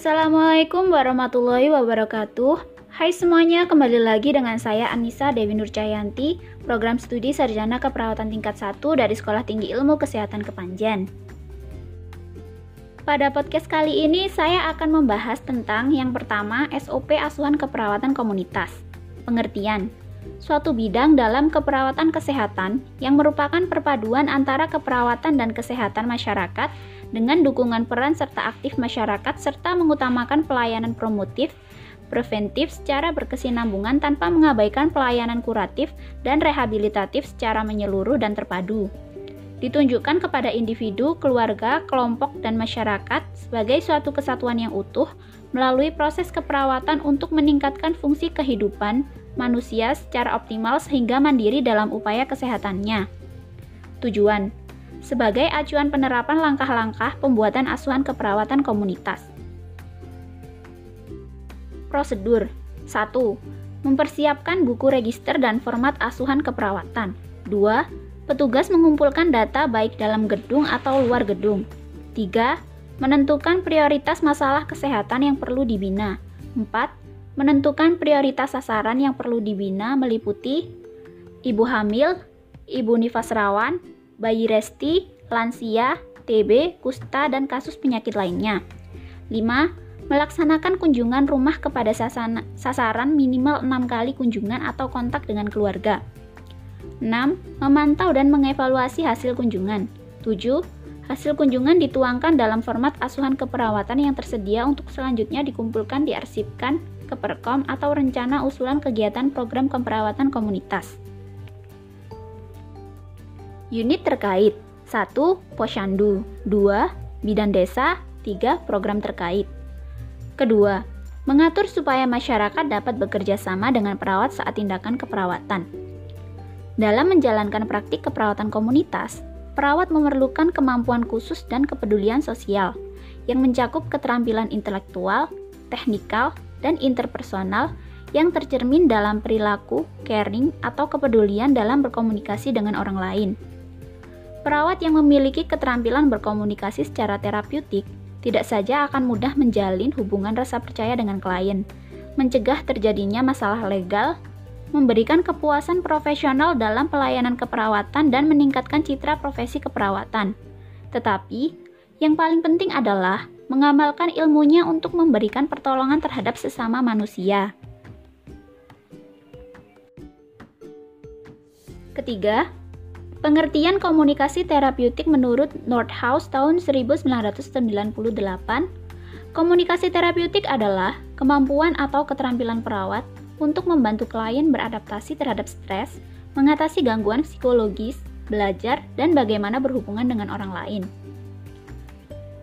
Assalamualaikum warahmatullahi wabarakatuh. Hai semuanya, kembali lagi dengan saya Anissa Dewi Nurcayanti, program studi sarjana keperawatan tingkat 1 dari Sekolah Tinggi Ilmu Kesehatan Kepanjen. Pada podcast kali ini saya akan membahas tentang yang pertama SOP asuhan keperawatan komunitas. Pengertian suatu bidang dalam keperawatan kesehatan yang merupakan perpaduan antara keperawatan dan kesehatan masyarakat dengan dukungan peran serta aktif masyarakat serta mengutamakan pelayanan promotif, preventif secara berkesinambungan tanpa mengabaikan pelayanan kuratif dan rehabilitatif secara menyeluruh dan terpadu. Ditunjukkan kepada individu, keluarga, kelompok, dan masyarakat sebagai suatu kesatuan yang utuh melalui proses keperawatan untuk meningkatkan fungsi kehidupan manusia secara optimal sehingga mandiri dalam upaya kesehatannya. Tujuan sebagai acuan penerapan langkah-langkah pembuatan asuhan keperawatan komunitas. Prosedur 1. Mempersiapkan buku register dan format asuhan keperawatan. 2. Petugas mengumpulkan data baik dalam gedung atau luar gedung. 3. Menentukan prioritas masalah kesehatan yang perlu dibina. 4. Menentukan prioritas sasaran yang perlu dibina meliputi ibu hamil, ibu nifas rawan, bayi resti, lansia, TB, kusta, dan kasus penyakit lainnya. 5. Melaksanakan kunjungan rumah kepada sasaran minimal 6 kali kunjungan atau kontak dengan keluarga. 6. Memantau dan mengevaluasi hasil kunjungan. 7. Hasil kunjungan dituangkan dalam format asuhan keperawatan yang tersedia untuk selanjutnya dikumpulkan diarsipkan ke Perkom atau rencana usulan kegiatan program keperawatan komunitas. Unit terkait 1. Posyandu 2. Bidan desa 3. Program terkait Kedua, mengatur supaya masyarakat dapat bekerja sama dengan perawat saat tindakan keperawatan. Dalam menjalankan praktik keperawatan komunitas, perawat memerlukan kemampuan khusus dan kepedulian sosial yang mencakup keterampilan intelektual, teknikal, dan interpersonal yang tercermin dalam perilaku, caring, atau kepedulian dalam berkomunikasi dengan orang lain. Perawat yang memiliki keterampilan berkomunikasi secara terapeutik tidak saja akan mudah menjalin hubungan rasa percaya dengan klien, mencegah terjadinya masalah legal, memberikan kepuasan profesional dalam pelayanan keperawatan dan meningkatkan citra profesi keperawatan. Tetapi, yang paling penting adalah mengamalkan ilmunya untuk memberikan pertolongan terhadap sesama manusia. Ketiga, Pengertian komunikasi terapeutik menurut Nordhaus tahun 1998, komunikasi terapeutik adalah kemampuan atau keterampilan perawat untuk membantu klien beradaptasi terhadap stres, mengatasi gangguan psikologis, belajar, dan bagaimana berhubungan dengan orang lain.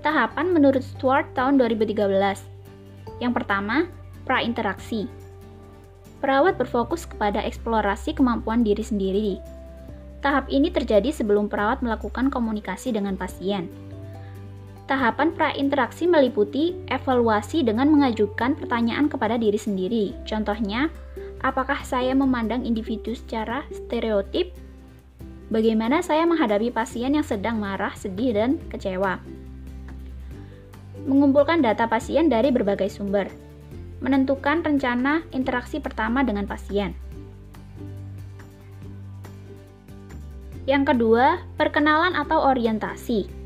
Tahapan menurut Stuart tahun 2013. Yang pertama, prainteraksi. Perawat berfokus kepada eksplorasi kemampuan diri sendiri, Tahap ini terjadi sebelum perawat melakukan komunikasi dengan pasien. Tahapan prainteraksi meliputi evaluasi dengan mengajukan pertanyaan kepada diri sendiri. Contohnya, apakah saya memandang individu secara stereotip? Bagaimana saya menghadapi pasien yang sedang marah, sedih, dan kecewa? Mengumpulkan data pasien dari berbagai sumber. Menentukan rencana interaksi pertama dengan pasien Yang kedua, perkenalan atau orientasi.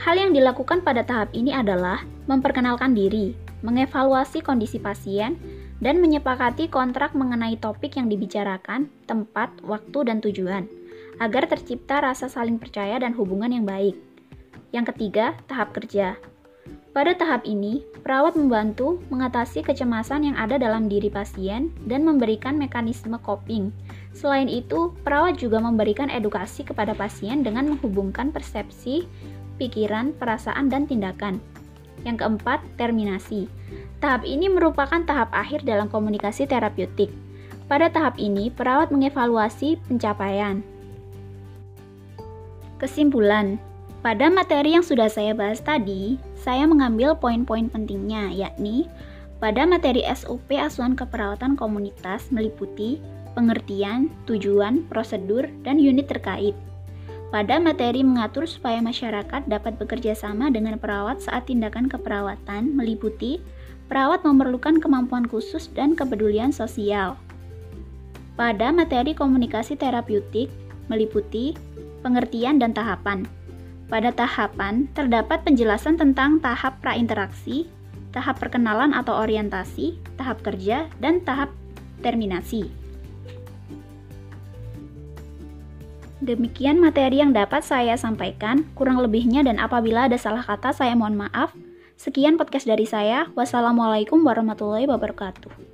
Hal yang dilakukan pada tahap ini adalah memperkenalkan diri, mengevaluasi kondisi pasien, dan menyepakati kontrak mengenai topik yang dibicarakan, tempat, waktu, dan tujuan, agar tercipta rasa saling percaya dan hubungan yang baik. Yang ketiga, tahap kerja. Pada tahap ini, perawat membantu mengatasi kecemasan yang ada dalam diri pasien dan memberikan mekanisme coping. Selain itu, perawat juga memberikan edukasi kepada pasien dengan menghubungkan persepsi, pikiran, perasaan, dan tindakan. Yang keempat, terminasi. Tahap ini merupakan tahap akhir dalam komunikasi terapeutik. Pada tahap ini, perawat mengevaluasi pencapaian. Kesimpulan, pada materi yang sudah saya bahas tadi, saya mengambil poin-poin pentingnya, yakni pada materi SOP asuhan keperawatan komunitas meliputi pengertian, tujuan, prosedur, dan unit terkait. Pada materi mengatur supaya masyarakat dapat bekerja sama dengan perawat saat tindakan keperawatan meliputi perawat memerlukan kemampuan khusus dan kepedulian sosial. Pada materi komunikasi terapeutik meliputi pengertian dan tahapan. Pada tahapan terdapat penjelasan tentang tahap prainteraksi, tahap perkenalan atau orientasi, tahap kerja, dan tahap terminasi. Demikian materi yang dapat saya sampaikan, kurang lebihnya dan apabila ada salah kata saya mohon maaf. Sekian podcast dari saya. Wassalamualaikum warahmatullahi wabarakatuh.